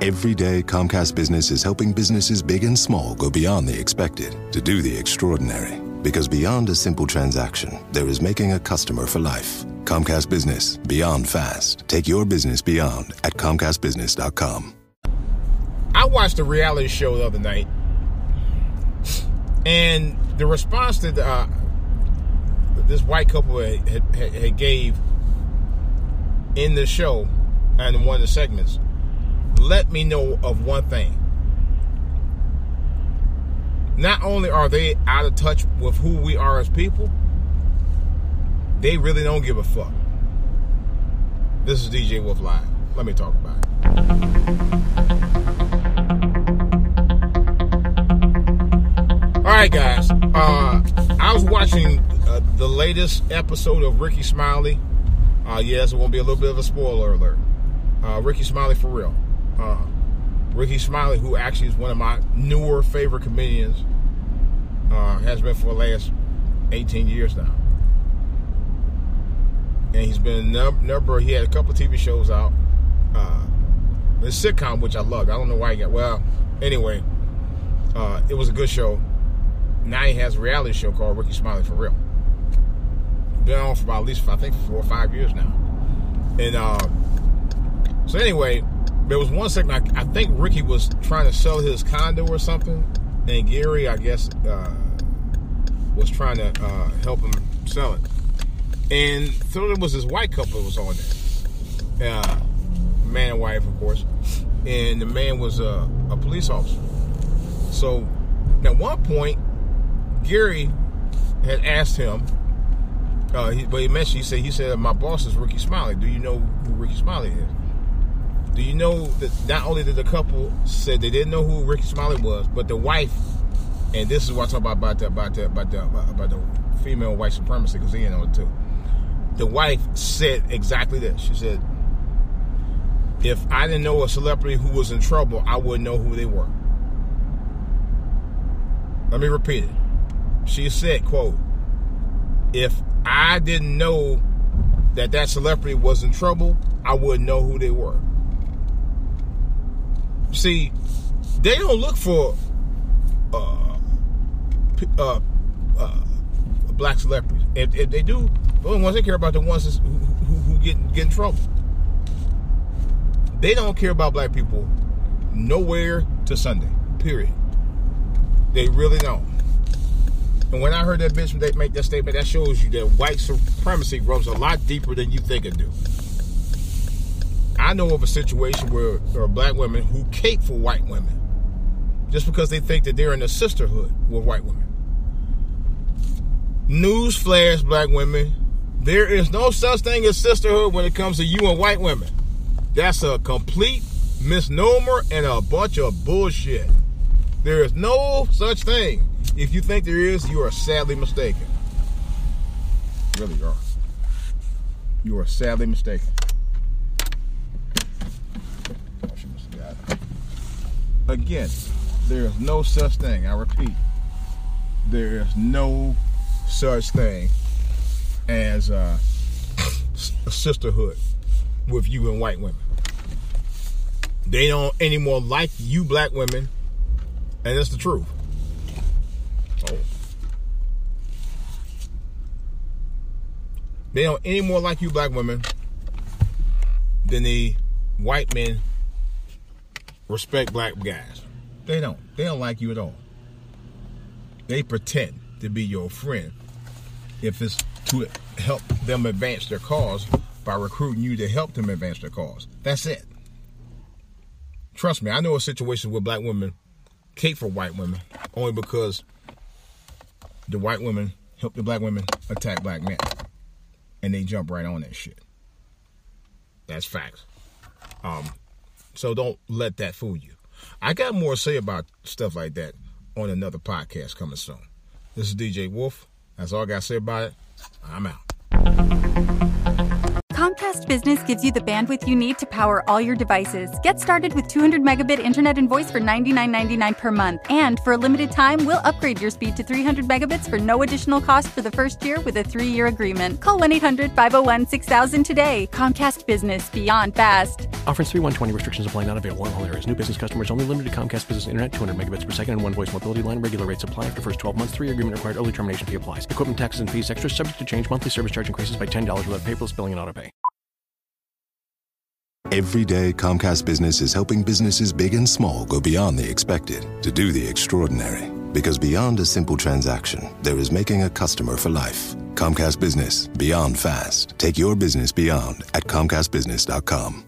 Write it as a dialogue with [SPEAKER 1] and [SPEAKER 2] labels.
[SPEAKER 1] Every day, Comcast Business is helping businesses big and small go beyond the expected to do the extraordinary. Because beyond a simple transaction, there is making a customer for life. Comcast Business, beyond fast. Take your business beyond at ComcastBusiness.com.
[SPEAKER 2] I watched a reality show the other night, and the response that uh, this white couple had, had, had gave in the show and one of the segments let me know of one thing. Not only are they out of touch with who we are as people, they really don't give a fuck. This is DJ Wolf Live. Let me talk about it. All right, guys. Uh, I was watching uh, the latest episode of Rickey Smiley. Uh, yes, it won't be a little bit of a spoiler alert. Uh, Rickey Smiley for real. Rickey Smiley, who actually is one of my newer favorite comedians, uh, has been for the last 18 years now. And he's been a number, he had a couple of TV shows out. Uh, the sitcom, which I loved. I don't know why he got, well, anyway, uh, it was a good show. Now he has a reality show called Rickey Smiley for Real. Been on for about at least, I think, four or five years now. And uh, so, anyway, there was one second I, I, think Rickey was trying to sell his condo or something, and Gary, I guess, uh, was trying to uh, help him sell it. And so there was this white couple that was on there, uh, man and wife, of course, and the man was a, a police officer. So at one point, Gary had asked him, uh, he, but he mentioned, he said, he said, my boss is Rickey Smiley. Do you know who Rickey Smiley is? Do you know that not only did the couple said they didn't know who Rickey Smiley was, but the wife, and this is what I talk about about the about the about the, about the female white supremacy because he didn't know it too. The wife said exactly this. She said, "If I didn't know a celebrity who was in trouble, I wouldn't know who they were." Let me repeat it. She said, "quote If I didn't know that that celebrity was in trouble, I wouldn't know who they were." See, they don't look for uh, uh, uh, black celebrities. If, if, they do, the only ones they care about the ones who, who, who get, get in trouble. They don't care about black people nowhere to Sunday. Period. They really don't. And when I heard that bitch make that statement, that shows you that white supremacy runs a lot deeper than you think it do. I know of a situation where there are black women who cape for white women just because they think that they're in a sisterhood with white women. Newsflash, black women, there is no such thing as sisterhood when it comes to you and white women. That's a complete misnomer and a bunch of bullshit. There is no such thing. If you think there is, you are sadly mistaken. You really are. You are sadly mistaken. Again, there is no such thing. I repeat, there is no such thing as uh, a sisterhood with you and white women. They don't anymore like you black women, and that's the truth. Oh. They don't any more like you black women than the white men respect black guys. They don't. They don't like you at all. They pretend to be your friend if it's to help them advance their cause by recruiting you to help them advance their cause. That's it. Trust me, I know a situation where black women cape for white women only because the white women help the black women attack black men. And they jump right on that shit. That's facts. Um, so don't let that fool you. I got more to say about stuff like that on another podcast coming soon. This is DJ Wolf. That's all I got to say about it. I'm out.
[SPEAKER 3] Comcast Business gives you the bandwidth you need to power all your devices. Get started with 200 megabit internet and voice for $99.99 per month. And for a limited time, we'll upgrade your speed to 300 megabits for no additional cost for the first year with a three year agreement. Call 1 800 501 6000 today. Comcast Business Beyond Fast.
[SPEAKER 4] Offers 3120 restrictions apply not available in all areas. New business customers only limited to Comcast Business Internet 200 megabits per second and one voice mobility line. Regular rates apply after first 12 months. Three agreement required. Early termination fee applies. Equipment taxes and fees extra subject to change. Monthly service charge increases by $10 without paperless billing and auto pay.
[SPEAKER 1] Every day, Comcast Business is helping businesses big and small go beyond the expected to do the extraordinary. Because beyond a simple transaction, there is making a customer for life. Comcast Business, beyond fast. Take your business beyond at ComcastBusiness.com.